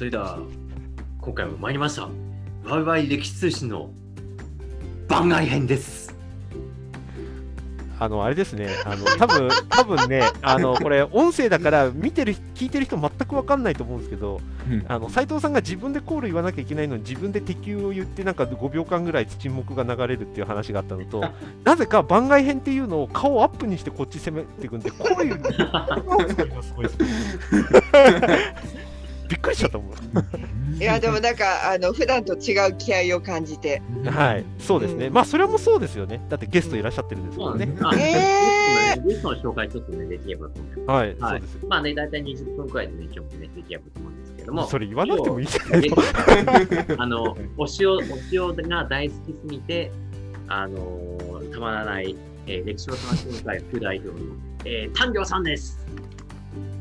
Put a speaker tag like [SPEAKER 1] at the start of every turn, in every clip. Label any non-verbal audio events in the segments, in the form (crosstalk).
[SPEAKER 1] それでは今回も参りました。ワイワイ歴史通信の番外編です。
[SPEAKER 2] あの、あれですね、あの、多分 (laughs) 多分ね、あの、これ、音声だから、見てる、聞いてる人、全く分かんないと思うんですけど、
[SPEAKER 3] うん
[SPEAKER 2] あの斉藤さんが自分でコール言わなきゃいけないのに、自分で敵を言って、なんか5秒間ぐらい沈黙が流れるっていう話があったのと、なぜか番外編っていうのを顔をアップにしてこっち攻めていくんで、こう (laughs) いう、すごいです (laughs) びっくりしちゃったもん。
[SPEAKER 4] いやでもなんかあの普段と違う気合を感じて。
[SPEAKER 2] はい、そうですね、
[SPEAKER 4] うん
[SPEAKER 2] まあ、それもそうですよね、だってゲストいらっしゃってるんですもんね。
[SPEAKER 1] あ
[SPEAKER 4] え
[SPEAKER 1] ゲストの紹介ちょっとね、できればと思います。
[SPEAKER 2] はい、
[SPEAKER 1] はい
[SPEAKER 2] そうです。
[SPEAKER 1] まあね、大体20分くらいでね、今日もね、できればと思うんですけども。
[SPEAKER 2] それ言わなくてもいいじゃない
[SPEAKER 1] で
[SPEAKER 2] ですか。(laughs)
[SPEAKER 1] あの、お塩、お塩が大好きすぎて、あのーたまらない、えー歴史を楽しむ会副代表の、えー、丹良さんです。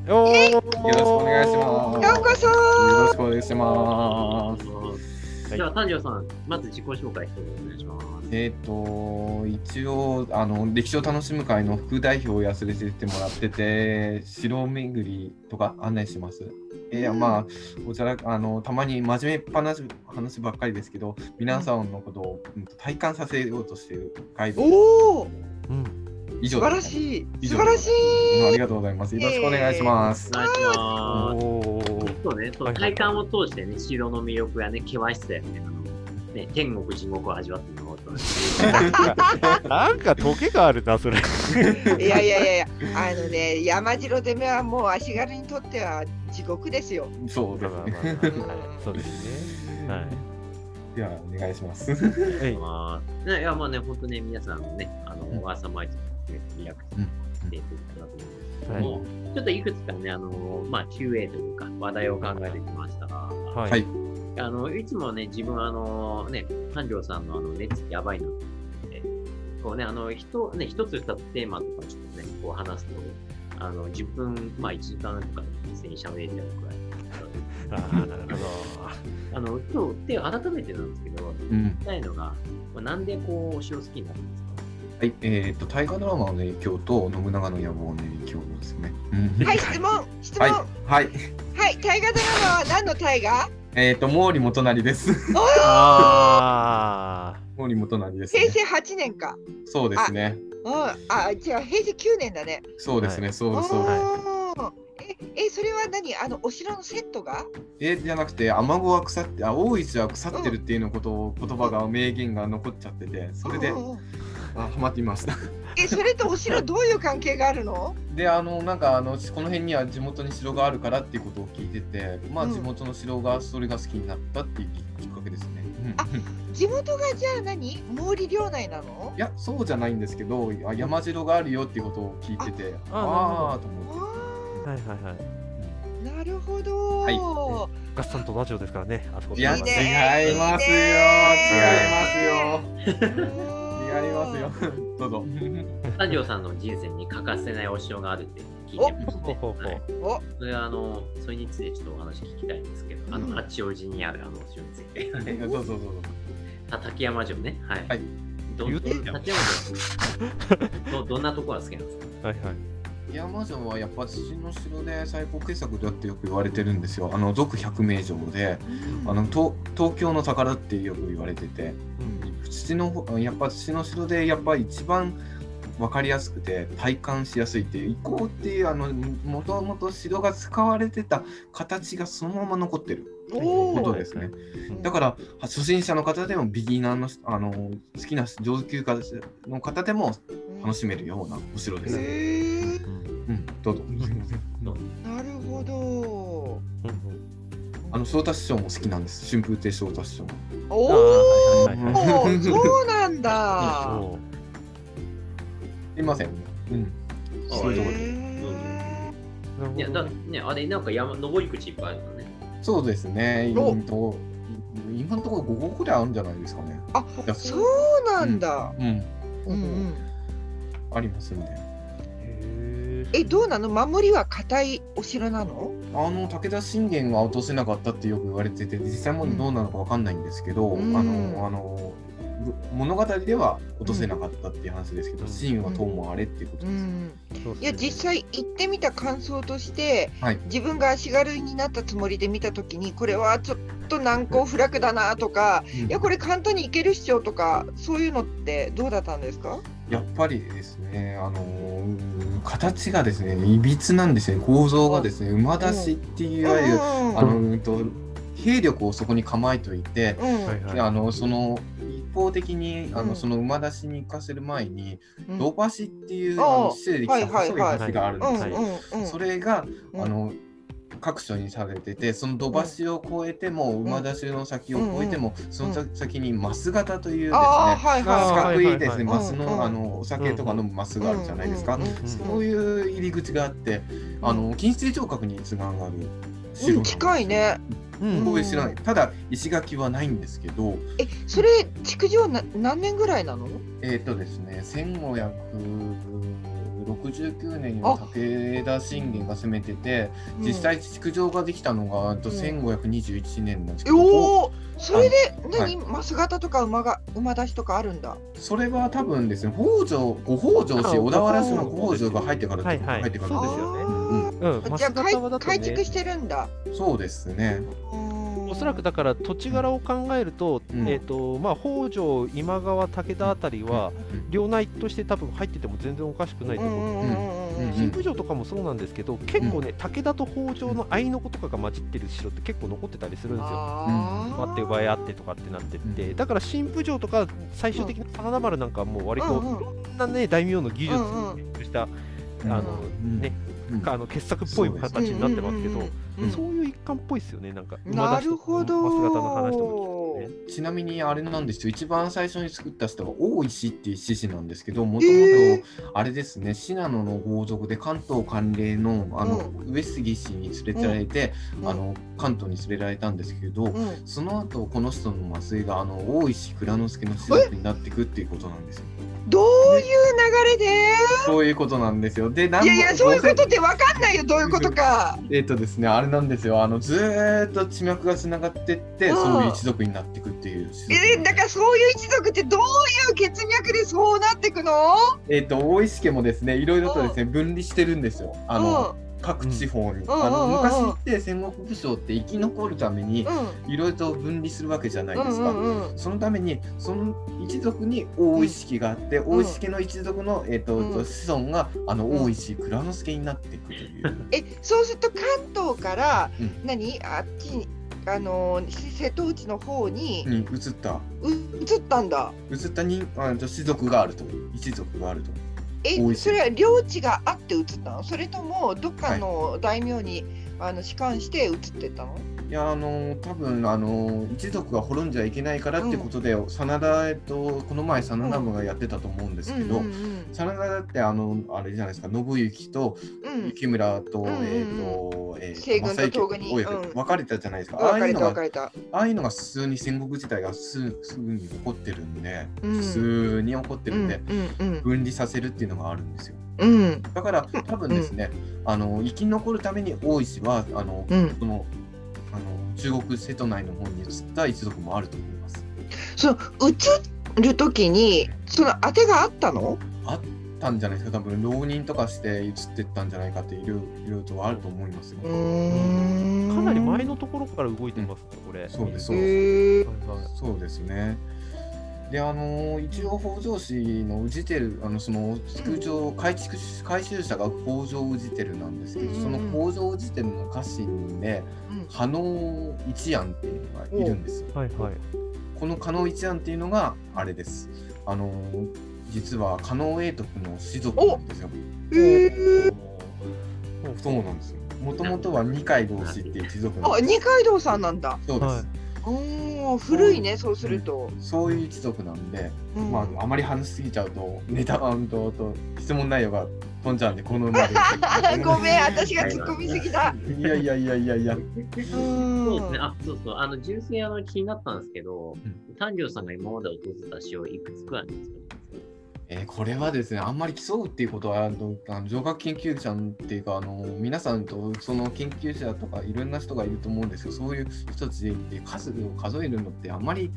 [SPEAKER 2] よ
[SPEAKER 3] ろしくお願いします。
[SPEAKER 4] ようこそ
[SPEAKER 3] よろしくお願いします。
[SPEAKER 2] はい
[SPEAKER 1] では、丹良さん、まず自己紹介してお願いします。
[SPEAKER 3] えっ、と、一応、あの、歴史を楽しむ会の副代表をやらせてもらってて、城巡りとか案内します。いや、まあ、こちら、あの、たまに真面目っ話話ばっかりですけど、皆さんのことを、うんと体感させようとしている会です。
[SPEAKER 4] おお
[SPEAKER 2] うん
[SPEAKER 3] 以上
[SPEAKER 4] 素晴らしい素晴らし
[SPEAKER 3] うんあり
[SPEAKER 4] い。
[SPEAKER 3] がとうございます。よろしくお願いします
[SPEAKER 1] お。願いします。
[SPEAKER 2] おー
[SPEAKER 1] そうね、そう
[SPEAKER 2] はい
[SPEAKER 1] 体感を通してね、城の魅力やね、険しさやね、あのね天国、地獄を味わってもらおうと。(laughs)
[SPEAKER 2] なんかトゲがあるな、それ。
[SPEAKER 4] いやいやいやいやあのね山城攻めはもう足軽にとっては地獄ですよ。
[SPEAKER 3] そうですね。
[SPEAKER 2] そうですね。はい。
[SPEAKER 3] では、お願いします。
[SPEAKER 2] えい
[SPEAKER 1] まあ、ね、いや、まあね、本当ね、皆さんのね、あの、
[SPEAKER 3] うん
[SPEAKER 1] ワーサリアクションしていくかなと思うんですけども、
[SPEAKER 2] は
[SPEAKER 1] ちょっといくつかね、あの、まあ、QA というか、話題を考えてきましたが、
[SPEAKER 2] はい。
[SPEAKER 3] はい
[SPEAKER 1] あの、いつもね、自分あの、ね、三条さんのあの、熱やばいなと思って、こうね、あの、人、ね、一つ二つテーマとかちょっとね、こう話すと、あの、10分、まあ、1時間とかで実際に喋れちゃうくらい。
[SPEAKER 2] ああ、なるほど。
[SPEAKER 1] あの、今日、で、改めてなんですけど、
[SPEAKER 3] うん
[SPEAKER 1] 聞きたいのが、まあなんでこう、お城好きになったんですか？
[SPEAKER 3] はい、えっ、と、大河ドラマの影響と信長の野望の影響ですね。うん
[SPEAKER 4] はい質問質
[SPEAKER 3] はい
[SPEAKER 4] 問は、
[SPEAKER 3] はい。
[SPEAKER 4] い、大河ドラマは何の大河？
[SPEAKER 3] えっ、と、毛利元就です。
[SPEAKER 4] おお
[SPEAKER 2] あ
[SPEAKER 3] 毛利元就です、ね
[SPEAKER 4] 平。成八年か。
[SPEAKER 3] そうですね。
[SPEAKER 4] うんあ違う平成九年だね。
[SPEAKER 3] そうですね、
[SPEAKER 2] はい
[SPEAKER 3] そうです、そうです。
[SPEAKER 4] おーええそれは何？あのお城のセットが？
[SPEAKER 3] えじゃなくて、アマゴは腐って、あ、大石は腐ってるっていうのことを、言葉が、名言が残っちゃってて、それで、
[SPEAKER 4] うんうん
[SPEAKER 3] あ、ハマっていました。
[SPEAKER 4] えそれとお城どういう関係があるの？
[SPEAKER 3] で、あの、なんか、あの、この辺には地元に城があるからっていうことを聞いてて、まあ、
[SPEAKER 4] うん
[SPEAKER 3] 地元の城が、それが好きになったっていうきっかけですね。う
[SPEAKER 4] 地元がじゃあ何？毛利領内なの？
[SPEAKER 3] い？や、そうじゃないんですけど、あ山城があるよっていうことを聞いてて、
[SPEAKER 2] あ
[SPEAKER 3] ああーと思って。
[SPEAKER 2] はいはいはい。
[SPEAKER 4] ーなるほど。
[SPEAKER 3] はい
[SPEAKER 2] ガッサンとラジオですからね、あそこ
[SPEAKER 3] いや、違いますよ。違いますよ。違いますよ。どうぞ。
[SPEAKER 1] 三条さんの人生に欠かせないお城があるって聞いてまして、はい
[SPEAKER 4] お
[SPEAKER 1] それはあの、それについてちょっとお話聞きたいんですけど、あ
[SPEAKER 4] うん
[SPEAKER 1] の、八王子にあるあのお城について。
[SPEAKER 3] どうぞどうぞ。
[SPEAKER 1] た滝山城ね。はい。
[SPEAKER 3] はい
[SPEAKER 1] ど
[SPEAKER 2] 言うて
[SPEAKER 1] 滝山城ど、どんなところが好きなんですか？
[SPEAKER 2] はいはい。
[SPEAKER 3] 山城はやっぱ父の城で最高傑作だってよく言われてるんですよ。あの続百名城で、あの東東京の宝ってよく言われてて、父のやっぱ父の城でやっぱり一番分かりやすくて体感しやすいっていう遺構っていうあのもともと城が使われてた形がそのまま残ってる。ことですね。だから初心者の方でもビギナーのあの好きな上級者の方でも楽しめるようなお城です。
[SPEAKER 4] へえ。
[SPEAKER 3] うん、どうぞ。
[SPEAKER 4] なるほど。
[SPEAKER 3] あの翔太師匠も好きなんです。春風亭翔太師匠。
[SPEAKER 4] お
[SPEAKER 2] あーはいはいはい
[SPEAKER 4] お。そうなんだ。
[SPEAKER 2] そ
[SPEAKER 3] いません。うん。そういうところで。
[SPEAKER 1] いや、だね、あれ、なんか山、登り口いっぱいあるのね。
[SPEAKER 3] そうですね。
[SPEAKER 4] お
[SPEAKER 3] うんと今のところ5個くらいあるんじゃないですかね。
[SPEAKER 4] あそうなんだ。
[SPEAKER 3] うん。
[SPEAKER 4] うんうん。
[SPEAKER 3] ありますんで。
[SPEAKER 4] えどうなの？守りは硬いお城なの？
[SPEAKER 3] あの武田信玄が落とせなかったってよく言われてて実際もどうなのかわかんないんですけど、
[SPEAKER 4] うん。
[SPEAKER 3] あのあのぶ物語では落とせなかったっていう話ですけど、
[SPEAKER 2] うん
[SPEAKER 3] シーンはともあれっていうことです。
[SPEAKER 4] うん。
[SPEAKER 2] そうっすね。
[SPEAKER 4] いや実際行ってみた感想として、
[SPEAKER 3] はい。
[SPEAKER 4] 自分が足軽になったつもりで見たときにこれはちょっと難攻不落だなとか、
[SPEAKER 3] うん。
[SPEAKER 4] いやこれ簡単にいけるっしょとかそういうのってどうだったんですか？
[SPEAKER 3] やっぱりですね、あのー形がですね、いびつなんですね、構造がですね、馬出しっていういわゆる、
[SPEAKER 4] うん。
[SPEAKER 3] あのうんと兵力をそこに構えておいて、あのその一方的にあの、
[SPEAKER 4] うん。
[SPEAKER 3] その馬出しに行かせる前に、
[SPEAKER 4] うん。
[SPEAKER 3] 土橋っていう、
[SPEAKER 4] あ
[SPEAKER 3] の失礼できた細い橋があるんですよ。
[SPEAKER 4] うんうんうん。
[SPEAKER 3] それが、
[SPEAKER 4] うん。
[SPEAKER 3] あの各所にされててその土橋を越えても、馬出しの先を越えても、その先に増型というですね、
[SPEAKER 4] ああはい
[SPEAKER 3] 四
[SPEAKER 4] は
[SPEAKER 3] 角いですね、
[SPEAKER 2] はい
[SPEAKER 3] マスの,、
[SPEAKER 4] うん
[SPEAKER 3] あのお酒とか飲むマスがあるじゃないですか、
[SPEAKER 4] うんうんうん
[SPEAKER 3] そういう入り口があって、あの金水城郭につながる
[SPEAKER 4] い、
[SPEAKER 3] 城
[SPEAKER 4] うん、近いね。
[SPEAKER 2] うん。
[SPEAKER 3] こういう城なんですただ石垣はないんですけど、
[SPEAKER 4] えそれ築城な何年ぐらいなの？
[SPEAKER 3] えっ、とですね、1569年に武田信玄が攻めてて、実際築城ができたのが、と
[SPEAKER 4] うん。
[SPEAKER 3] 1521年なんですけど、
[SPEAKER 4] おおそれで何、
[SPEAKER 3] は
[SPEAKER 4] マス型とか馬が馬出しとかあるんだ。
[SPEAKER 3] それは多分ですね、北条、五北条氏、
[SPEAKER 2] あ
[SPEAKER 3] 小田原氏の五北条が入ってからってこと
[SPEAKER 2] はいはい。
[SPEAKER 3] 入ってからですよね。
[SPEAKER 2] そうですよね
[SPEAKER 3] うん。
[SPEAKER 2] うん、
[SPEAKER 4] じゃあ改改築してるんだ。
[SPEAKER 3] そうですね。
[SPEAKER 2] おそらくだから土地柄を考えると,、
[SPEAKER 3] うん。
[SPEAKER 2] えーとまあ、北条、今川、武田あたりは、
[SPEAKER 3] うん。
[SPEAKER 2] 領内として多分入ってても全然おかしくないと思う。
[SPEAKER 4] うんうんうんうん
[SPEAKER 3] うん
[SPEAKER 2] 新婦城とかもそうなんですけど、結構ね、武田と北条の合いの子とかが混じってる城って結構残ってたりするんですよ。待って奪い合ってとかってなってって、
[SPEAKER 3] うん。
[SPEAKER 2] だから新婦城とか最終的な真田丸なんかはもう割といろんなね大名の技術をした、
[SPEAKER 3] うん
[SPEAKER 2] あの
[SPEAKER 3] うん。
[SPEAKER 2] ね
[SPEAKER 3] うん。
[SPEAKER 2] あの傑作っぽい形になってますけど、そういう一環っぽいですよね。なんか
[SPEAKER 4] なるほど。
[SPEAKER 2] ね。
[SPEAKER 3] ちなみにあれなんですよ、一番最初に作った人は大石っていう志士なんですけど、もとも
[SPEAKER 4] え
[SPEAKER 3] とあれですね、信濃の豪族で関東関連のあの、上杉氏に連れてられて、
[SPEAKER 4] うん。
[SPEAKER 3] あの関東に連れられたんですけど、
[SPEAKER 4] うん。
[SPEAKER 3] その後この人の末裔があの大石蔵之介の士族になっていくっていうことなんですよ。
[SPEAKER 4] どういう流れで？
[SPEAKER 3] そういうことなんですよ。で、なん
[SPEAKER 4] いやいやそういうことってわかんないよどういうことか
[SPEAKER 3] えっ、とですね、あれなんですよ。あのずーっと血脈がつながってって、
[SPEAKER 4] うん
[SPEAKER 3] そういう一族になっていくっていう。
[SPEAKER 4] えだからそういう一族ってどういう血脈でそうなってくの？
[SPEAKER 3] えっ、と大石家もですね、いろいろとですね、分離してるんですよ。あの、各地方に。
[SPEAKER 4] ん
[SPEAKER 3] あの
[SPEAKER 4] うんうん。うん
[SPEAKER 3] 昔って戦国武将って生き残るために
[SPEAKER 4] うん。
[SPEAKER 3] いろいろと分離するわけじゃないですか。そのためにその一族に大石家があって、大石家の一族の、えっと
[SPEAKER 4] うん。
[SPEAKER 3] 子孫があの
[SPEAKER 4] うん。
[SPEAKER 3] 大石蔵之介になっていくという。(laughs)
[SPEAKER 4] えそうすると関東から、
[SPEAKER 3] うん。
[SPEAKER 4] 何？あっちにあのー瀬戸内の方に
[SPEAKER 3] に移った。
[SPEAKER 4] う移ったんだ。
[SPEAKER 3] 移ったにあの士族があると。一族があると。
[SPEAKER 4] えそれは領地があって移ったの？それともどっかの大名に、あの仕官して移ってったの？
[SPEAKER 3] いやあの多分あの一族が滅んじゃいけないからってことで、真田えっとこの前真田ムがやってたと思うんですけど、
[SPEAKER 4] うんうん
[SPEAKER 3] 真田だってあのあれじゃないですか信行と
[SPEAKER 4] うん。うん
[SPEAKER 3] 雪村と、
[SPEAKER 4] うんうんうん。
[SPEAKER 3] えっ、と、えー
[SPEAKER 4] と
[SPEAKER 3] 正行
[SPEAKER 4] 東軍に。
[SPEAKER 3] 親子
[SPEAKER 4] うん。
[SPEAKER 3] 分かれたじゃないですか。ああいうのがああいうのが普通に戦国時代がすすぐに起こってるんで、
[SPEAKER 4] うん。
[SPEAKER 3] 普通に起こってるんで、
[SPEAKER 4] うんうん
[SPEAKER 3] 分離させるっていうのがあるんですよ。
[SPEAKER 4] うん。うん
[SPEAKER 3] だから多分ですね、あの生き残るために大石はあの、
[SPEAKER 4] うん。
[SPEAKER 3] そのあの中国瀬戸内の方に移った一族もあると思います。
[SPEAKER 4] その移る時にその当てがあったの？
[SPEAKER 3] あったんじゃないですか、多分浪人とかして移ってったんじゃないかっていろいろいろとあると思いますよ。
[SPEAKER 4] うーん
[SPEAKER 2] かなり前のところから動いてますね、これ。
[SPEAKER 3] そうです、そう
[SPEAKER 4] へ
[SPEAKER 3] です。そうですね。で、あの一応北条氏の宇治てるあのその築城改築改修者が北条宇治てるなんですけど、
[SPEAKER 4] うん
[SPEAKER 3] その北条宇治てるの家臣で
[SPEAKER 4] うん
[SPEAKER 3] 加納一案っていうのがいるんですよ。
[SPEAKER 2] はいはい。
[SPEAKER 3] この加納一案っていうのがあれです。あの実は加納永徳の士族なんですよ。そうなんですよ。もともとは二階同士っていう一族なん
[SPEAKER 4] あ
[SPEAKER 3] です。
[SPEAKER 4] 二階堂さんなんだ
[SPEAKER 3] そうです。
[SPEAKER 2] はい
[SPEAKER 4] おー古いねそうすると、
[SPEAKER 3] そういう一族なんで、
[SPEAKER 4] うん
[SPEAKER 3] まああまり話しすぎちゃうとネタあんとと質問内容が飛んじゃうんでこのまで。
[SPEAKER 4] ごめん私が突っ込みすぎだ
[SPEAKER 3] いやいやいやいやいや。
[SPEAKER 4] うん
[SPEAKER 1] そうですね。あ、そうそう。あの、純粋にあの気になったんですけど、丹上さんが今まで訪れた塩いくつくらいですか
[SPEAKER 3] えーこれはですね、あんまり競うっていうことは、あのあの上学研究者っていうか、あの皆さんとその研究者とかいろんな人がいると思うんですけど、そういう人たちで数を数えるのってあんまり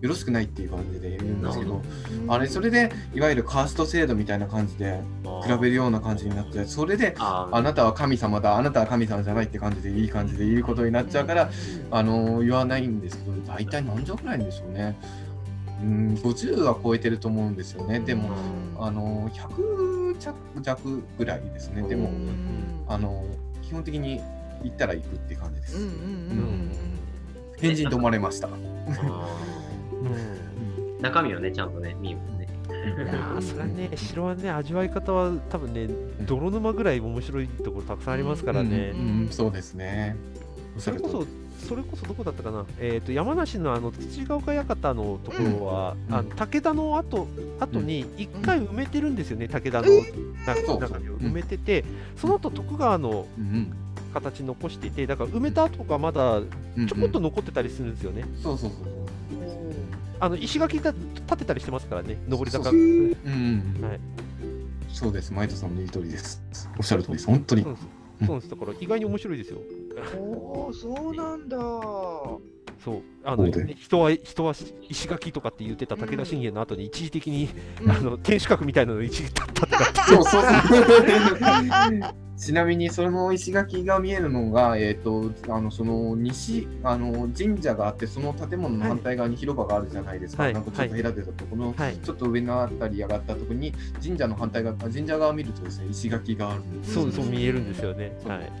[SPEAKER 3] よろしくないっていう感じで言うんですけど、あれ、それでいわゆるカースト制度みたいな感じで比べるような感じになって、それで
[SPEAKER 1] あ
[SPEAKER 3] あなたは神様だ、あなたは神様じゃないって感じでいい感じで言うことになっちゃうから、あの言わないんですけど、大体何畳くらいでしょうね。うん、50は超えてると思うんですよね。でも、あの100弱弱ぐらいですね。でも、あの基本的に行ったら行くって感じです。変人と思われました。
[SPEAKER 2] うん。
[SPEAKER 1] 中身をね、ちゃん。とね、見るもん。ね。
[SPEAKER 2] いやーそれはね、城はね、味わい方は多分ね、泥沼ぐらい面白いところたくさん。ありますからね。
[SPEAKER 3] うん。そうですね。
[SPEAKER 2] それこそ、それこそどこだったかな、えー、と山梨のあの土ヶ丘館のところは、
[SPEAKER 3] うん。
[SPEAKER 2] あの武田の後後に一回埋めてるん。ですよね、武田の中身を埋めてて、その後徳川の形残していて、だから埋めた後がまだちょこっと残ってたりするん。ですよね。
[SPEAKER 3] そうそうそう。
[SPEAKER 2] あの石垣が立てたりしてますからね、上り坂。
[SPEAKER 3] そううんうん
[SPEAKER 2] はい
[SPEAKER 3] そうです。マイトさんの言う通りです。おっしゃる通りです。本当に
[SPEAKER 2] そう。ですそうなんですだから意外に面白いですよ。
[SPEAKER 4] おお、そうなんだ。
[SPEAKER 2] そう。あの人は人は石垣とかって言ってた武田信玄の後に一時的に、
[SPEAKER 4] うん。
[SPEAKER 2] あの天守閣みたいなのを一時立ってた
[SPEAKER 3] そうそうそう。(laughs) ちなみにその石垣が見えるのが、えっ、と、あの、その西、あの、神社があって、その建物の反対側に広場があるじゃないですか。
[SPEAKER 2] はい。
[SPEAKER 3] なんかちょっと隔てたところの、
[SPEAKER 2] はい。
[SPEAKER 3] ちょっと上のあたり上がったところに、神社の反対側、あ神社側を見るとですね、石垣があるんです
[SPEAKER 2] そうそう見えるんですよね。はい。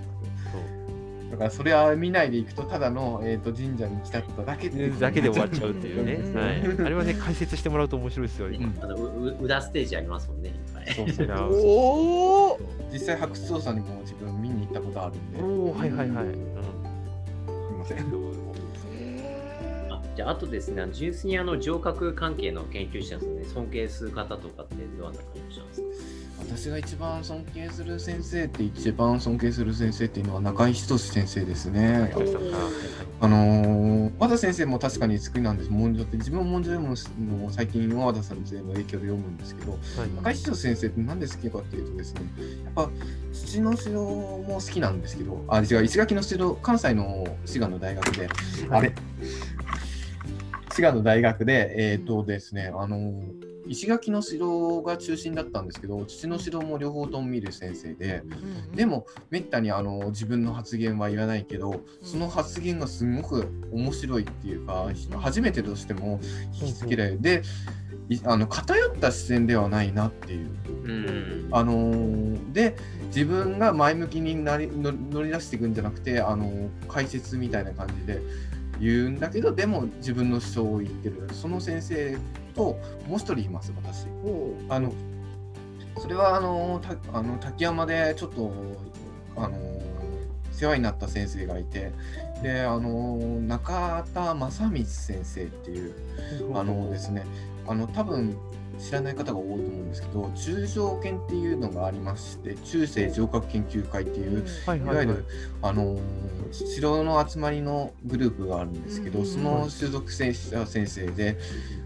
[SPEAKER 3] だからそれは見ないでいくと、ただの、えー、と神社に来たっただけっていう
[SPEAKER 2] そうだけで終わっちゃうっていうね。
[SPEAKER 4] うん
[SPEAKER 2] はい。あれはね解説してもらうと面白いですよ。今
[SPEAKER 3] うん
[SPEAKER 1] あのうう裏ステージありますもんね、いっぱい。
[SPEAKER 3] そうそう (laughs)
[SPEAKER 4] おお。
[SPEAKER 3] 実際、発掘調査にも自分見に行ったことあるんで、
[SPEAKER 2] おおはいはいはい。うん
[SPEAKER 3] すみません。
[SPEAKER 1] あじゃあ、あとですね、純粋にあの城郭関係の研究者さんね、尊敬する方とかってどうな感じなんですか
[SPEAKER 3] 私が一番尊敬する先生って一番尊敬する先生っていうのは中井仁先生ですね。
[SPEAKER 2] はいはい
[SPEAKER 3] あのー和田先生も確かに好きなんです。文書って自分も文書読むのを最近和田先生の影響で読むんですけど、
[SPEAKER 2] はい
[SPEAKER 3] 中井仁先生って何で好きかっていうとですね、やっぱ土の城も好きなんですけど、あ、違う、石垣の城、関西の滋賀の大学で、あれ、滋賀の大学で、えっ、とですね、あのー石垣の城が中心だったんですけど、土の城も両方とも見る先生で、でも、めったにあの自分の発言は言わないけど、その発言がすごく面白いっていうか、初めてとしても引きつけられる。で、いあの偏った視線ではないなっていう。
[SPEAKER 1] うん。
[SPEAKER 3] あのーで、自分が前向きになり乗乗り出していくんじゃなくて、あのー解説みたいな感じで言うんだけど、でも自分の主張を言ってる。その先生ともう一人います、私。あのそれはあのたあの滝山でちょっとあの世話になった先生がいてであの中田正光先生っていうあのですねあの多分知らない方が多いと思うんですけど中将研っていうのがありまして中世城郭研究会っていう
[SPEAKER 2] はい
[SPEAKER 3] わゆる、あの城の集まりのグループがあるんですけど、
[SPEAKER 4] うん
[SPEAKER 3] その所属者先生で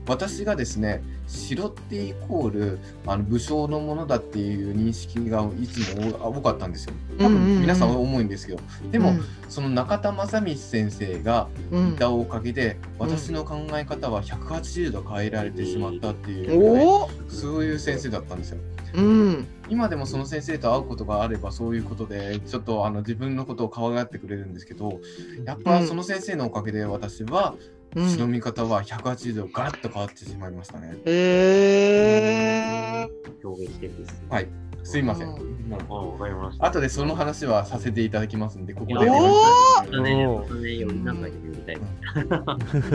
[SPEAKER 3] 私がですね城ってイコールあの武将のものだっていう認識がいつも多かったんですよ。多分皆さん思うんですけど、でも、その中田正光先生が
[SPEAKER 4] うん。
[SPEAKER 3] いたおかげで、私の考え方は180度変えられてしまったっていう
[SPEAKER 4] お？お。
[SPEAKER 3] そういう先生だったんですよ。
[SPEAKER 4] うん。
[SPEAKER 3] 今でもその先生と会うことがあればそういうことでちょっとあの自分のことを可愛がってくれるんですけどやっぱその先生のおかげで私は
[SPEAKER 4] うん。
[SPEAKER 3] 白見方は180度ガラッと変わってしまいましたね。
[SPEAKER 4] へえ。
[SPEAKER 1] 表現的です、ね。
[SPEAKER 3] はい。すいません。
[SPEAKER 4] うん。
[SPEAKER 3] うん
[SPEAKER 1] あわかりました。
[SPEAKER 3] 後でその話はさせていただきますんでここで。
[SPEAKER 1] お
[SPEAKER 2] お
[SPEAKER 1] ね、なんか呼びたい。
[SPEAKER 4] う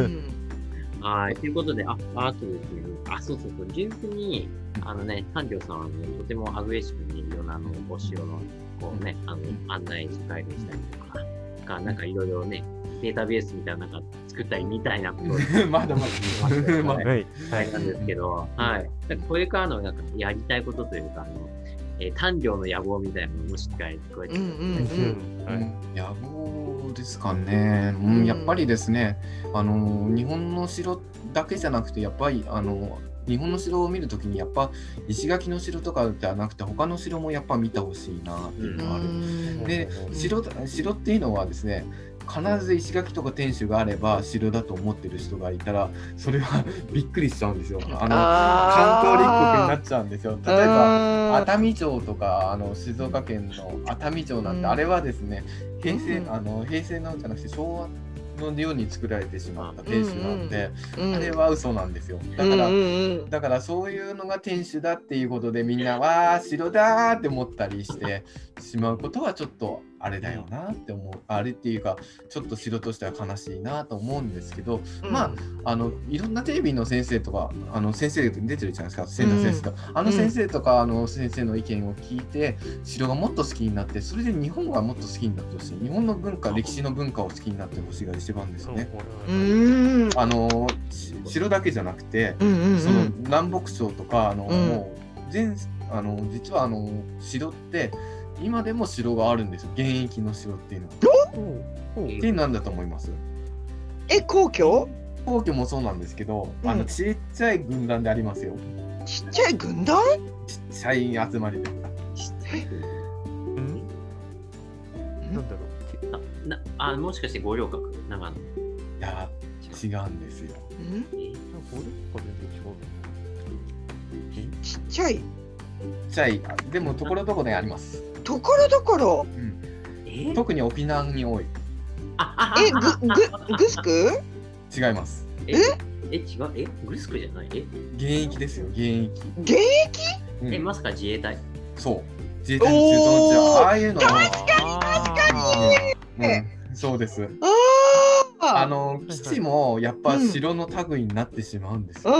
[SPEAKER 4] ん
[SPEAKER 1] はい。ということで、あ、あとですね、あ、そうそうそう、純粋に、あのね、丹領さんはね、とてもアグレッシブにいろんなあの、お城の、こうね、あの、案内図解でしたりとか、かなんかいろいろね、データベースみたいななんか作ったりみたいなことを (laughs)
[SPEAKER 3] まだまだ。まだ
[SPEAKER 2] はい。(laughs)
[SPEAKER 1] はいなんですけど、はい。なんかこれからのなんかやりたいことというか、あの、えー、単量の野望みたいなのもしっかり聞こえて
[SPEAKER 4] うんうんうん。
[SPEAKER 2] はい。
[SPEAKER 3] 野望ですかね、うん、やっぱりですね、あの日本の城だけじゃなくて、やっぱりあの日本の城を見るときにやっぱ石垣の城とかではなくて他の城もやっぱ見てほしいなっていうのがある。で城城っていうのはですね必ず石垣とか天守があれば城だと思ってる人がいたらそれは (laughs) びっくりしちゃうんですよ。あの関東立国になっちゃうんですよ。例えば熱海城とかあの静岡県の熱海城なんて、あれはですね平成、あの平成のじゃなくて昭和のように作られてしまった天守なんで、うん。うん、あれは嘘なんですよ。だから、うんうん、だからそういうのが天守だっていうことでみんなわあ城だって思ったりしてしまうことはちょっとあれだよなって思う。あれっていうかちょっと城としては悲しいなと思うんですけど、うん、まああのいろんなテレビの先生とかあの先生出てるじゃないですか千田先生と、うん、あの先生とか、あの先生の意見を聞いて城がもっと好きになってそれで日本がもっと好きになってほしい。日本の文化歴史の文化を好きになってほしいが一番ですね。あの城だけじゃなくて、その南北朝とかあの、もう全あの実はあの城って今でも城があるんですよ。現役の城っていうのは。ってなんだと思います。
[SPEAKER 4] え皇居？
[SPEAKER 3] 皇居もそうなんですけど、うん、あのちっちゃい軍団でありますよ。
[SPEAKER 4] ちっちゃい軍団？
[SPEAKER 3] ちっちゃい集まりで。ちっちゃい。
[SPEAKER 2] なんだろ
[SPEAKER 1] う。なあもしかして五稜郭？長野？い
[SPEAKER 3] や違うんですよ。
[SPEAKER 4] ん
[SPEAKER 2] 五稜郭
[SPEAKER 4] 全然違うちっちゃいち
[SPEAKER 3] ゃいでもところどころにあります。
[SPEAKER 4] ところどころ、
[SPEAKER 3] うん、特に沖縄に多い。
[SPEAKER 4] えグググスク
[SPEAKER 3] 違います。
[SPEAKER 1] え？え？違う？え？グスクじゃない？え？
[SPEAKER 3] 現役ですよ現役
[SPEAKER 4] 現役、
[SPEAKER 1] うん、えまさか自衛隊？
[SPEAKER 3] そう。自衛隊の中東地ああいうの
[SPEAKER 4] 確かに確か
[SPEAKER 3] に、うん、そうです。あの基地もやっぱ城の類になってしまうんですよ、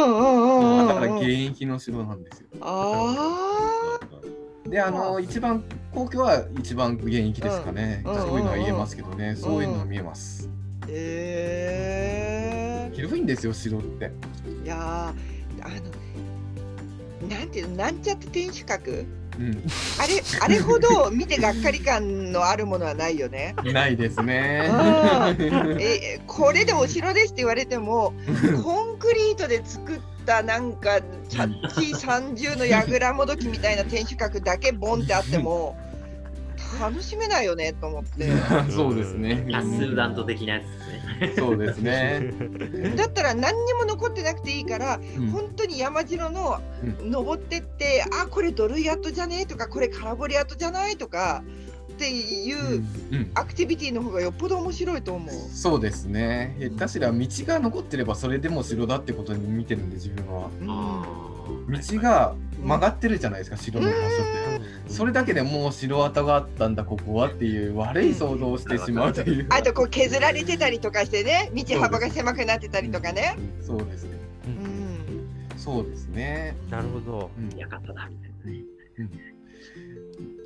[SPEAKER 3] だから現役の城なんですよ。
[SPEAKER 4] ああ
[SPEAKER 3] であの一番皇居は一番現役ですかね、うん、そういうのは言えますけどね、うん、そういうのは見えます。
[SPEAKER 4] えー、
[SPEAKER 3] 広いんですよ城って。
[SPEAKER 4] いやあのなんていうのなんちゃって天守閣うん、あれあれほど見てがっかり感のあるものはないよね。
[SPEAKER 3] ないですね。
[SPEAKER 4] えこれでお城ですって言われてもコンクリートで作ったなんかチャッチ30の櫓もどきみたいな天守閣だけボンってあっても。楽しめないよねと思って。(laughs)
[SPEAKER 3] そうですね。
[SPEAKER 1] アスダント的なやつ
[SPEAKER 3] ですね。そうですね。(laughs)
[SPEAKER 4] だったら何にも残ってなくていいから、うん、本当に山城の登ってって、うん、あこれドルイアットじゃねえとかこれカラボリアットじゃないとか。っていうアクティビティの方がよっぽど面白いと思う。
[SPEAKER 3] そうですね。下手しら道が残ってればそれでも城だってことに見てるんで自分は。道が曲がってるじゃないですか、城の場所って。それだけでもう城跡があったんだここはっていう悪い想像をしてしまうという。
[SPEAKER 4] あとこう削られてたりとかしてね、道幅が狭くなってたりとかね。
[SPEAKER 3] そうですね。うん、そうですね。
[SPEAKER 2] なるほど。
[SPEAKER 1] うん、館だみたいなね。うん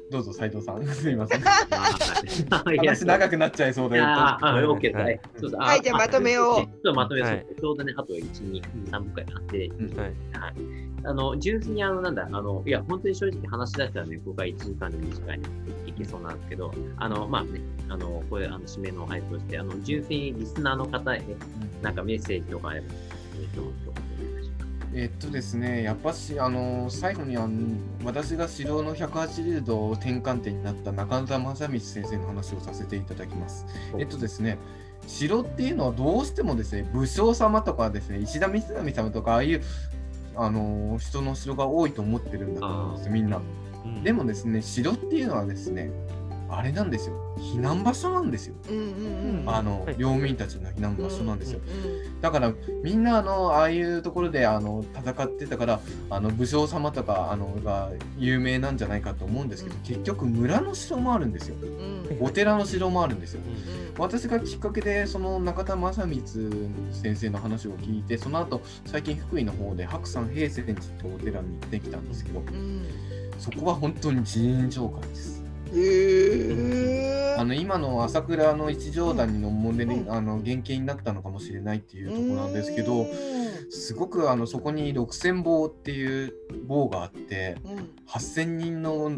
[SPEAKER 3] どうぞ斉藤さん、(laughs) すみません。(laughs) 話長くなっちゃいそうだよ。
[SPEAKER 1] ああ、オッケーはい。
[SPEAKER 4] はい、じゃあまとめを。
[SPEAKER 1] ちょっとまとめを、ちょうどね、あと1、2、3分くらいあって、はい。あの、純粋にあの、なんだ、あの、いや、本当に正直話し出したらね、ここが1時間で短いいけそうなんですけど、あの、まあね、あの、これ、あの、締めの配布として、あの、純粋にリスナーの方へ、なんかメッセージとかあれば、えっと、
[SPEAKER 3] えっとですね、やっぱし、あの最後にあの私が指導の180度転換点になった中田正道先生の話をさせていただきます。えっとですね、城っていうのはどうしてもですね、武将様とかですね、石田三成様とか、ああいうあの人の城が多いと思ってるんだと思うんです、みんな。でもですね、城っていうのはですね、あれなんですよ。避難場所なんですよ、うんうんうん、あの、はい、領民たちの避難場所なんですよ、うんうんうん、だからみんなあのああいうところであの戦ってたからあの武将様とかあのが有名なんじゃないかと思うんですけど、うん、結局村の城もあるんですよ、うん、お寺の城もあるんですよ、うん、私がきっかけでその中田正光先生の話を聞いてその後最近福井の方で白山平泉寺ってお寺に行ってきたんですけど、そこは本当に寺院城下ですあの今の朝倉の一条谷のモデル、うん、あの原型になったのかもしれないっていうところなんですけどすごくあのそこに6,000棒っていう棒があって、うん、8,000人の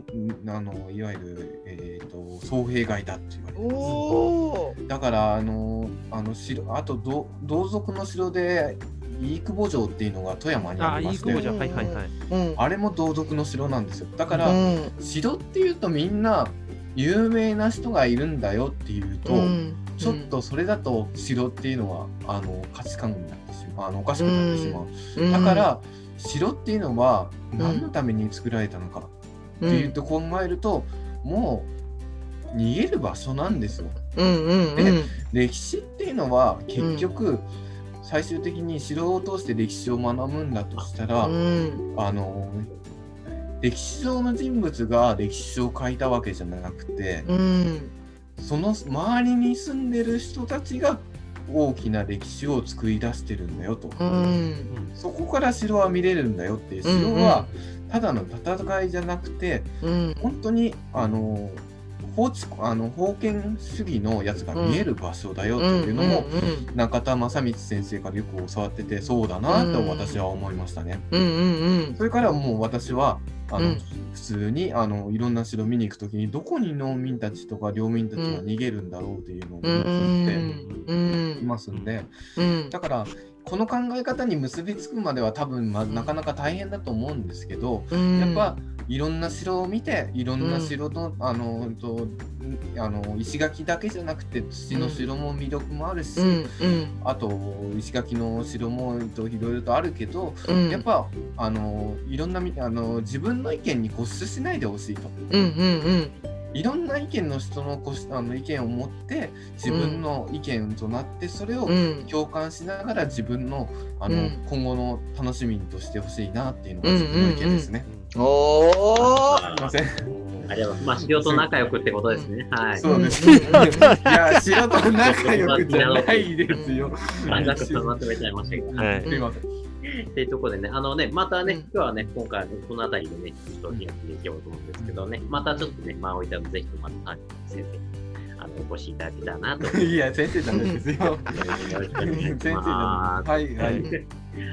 [SPEAKER 3] あのいわゆる、えーと、総兵外だって言われてます。だからあのあの城あと同族の城で飯久保城っていうのが富山にあ
[SPEAKER 2] あ、
[SPEAKER 3] りましてあれも同族の城なんですよ。だか
[SPEAKER 4] う
[SPEAKER 3] ら、
[SPEAKER 4] ん。
[SPEAKER 3] 城っていうとみんな有名な人がいるんだよっていうと、
[SPEAKER 4] うん。
[SPEAKER 3] ちょっとそれだと城っていうのはあの価値観になってしまう。あのおかしくなってしまう、
[SPEAKER 4] うん。
[SPEAKER 3] だから城っていうのは何のために作られたのかっていうと考えると、もう逃げる場所なんですよ。
[SPEAKER 4] うんうんうん。
[SPEAKER 3] 歴史っていうのは結局、最終的に城を通して歴史を学ぶんだとしたら、
[SPEAKER 4] うん。
[SPEAKER 3] あの歴史上の人物が歴史書を書いたわけじゃなくて、
[SPEAKER 4] うん。
[SPEAKER 3] その周りに住んでる人たちが大きな歴史を作り出してるんだよと、
[SPEAKER 4] うん。
[SPEAKER 3] そこから城は見れるんだよっていう。城はただの戦いじゃなくて
[SPEAKER 4] うん。
[SPEAKER 3] 本当にあの法治あの封建主義のやつが見える場所だよっていうのも、中田正光先生からよく教わっててそうだなと私は思いましたね。それからもう私はあの、
[SPEAKER 4] うん。
[SPEAKER 3] 普通にあのいろんな城見に行くときにどこに農民たちとか領民たちは逃げるんだろうっていうのを思って
[SPEAKER 4] ん。
[SPEAKER 3] いますんで、
[SPEAKER 4] うん。
[SPEAKER 3] だからこの考え方に結びつくまでは多分、まあ、なかなか大変だと思うんですけど、
[SPEAKER 4] うん。
[SPEAKER 3] やっぱいろんな城を見ていろんな城の,、あのとあの石垣だけじゃなくて土の城も魅力もあるし、
[SPEAKER 4] うんうん。
[SPEAKER 3] あと石垣の城もといろいろとあるけど、
[SPEAKER 4] うん。
[SPEAKER 3] やっぱあのいろんなみあの自分の意見に固執しないでほしいと。
[SPEAKER 4] うんうん
[SPEAKER 3] いろんな意見の人のこしあの意見を持って自分の意見となってそれを
[SPEAKER 4] うん
[SPEAKER 3] 共感しながら自分のあの、
[SPEAKER 4] うん
[SPEAKER 3] 今後の楽しみとしてほしいなっていうのが自分の意見ですね。
[SPEAKER 4] おお
[SPEAKER 3] すいません。
[SPEAKER 1] ありがとうございます。まあ、城と仲良くってことですね。はい。
[SPEAKER 3] そうです。いや、城と仲良くじゃないですよ。(laughs)
[SPEAKER 1] あざくさまとめちゃいましたけど。
[SPEAKER 2] はい
[SPEAKER 3] すいません。
[SPEAKER 1] っていうところでね、あのね、またね、
[SPEAKER 4] うん
[SPEAKER 1] 今日はね、今回、この辺りでね、ちょっと開きでいけようと思うんですけどね、またちょっとね、まあ、置いたらぜひともまた先生、あの、お越しいただけたらなと。(laughs)
[SPEAKER 3] いや、先生じゃないですよ。(laughs)
[SPEAKER 1] よろしくお願いし
[SPEAKER 3] 先生じゃ
[SPEAKER 1] ま
[SPEAKER 3] ない。はい、はい。
[SPEAKER 1] す。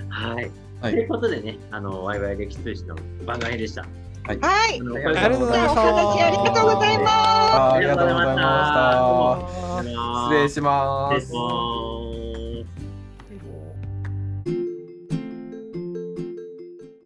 [SPEAKER 1] はい。
[SPEAKER 3] は
[SPEAKER 1] という
[SPEAKER 3] い。
[SPEAKER 1] ことでね、あの、ワイワイ歴史通信の番外編でした。
[SPEAKER 4] はい
[SPEAKER 1] あの
[SPEAKER 2] ありがとうございました
[SPEAKER 4] お話ありがとうございます
[SPEAKER 3] ありがとうございました。
[SPEAKER 1] ありがとうございました。
[SPEAKER 3] 失礼します
[SPEAKER 1] 失礼し。ます。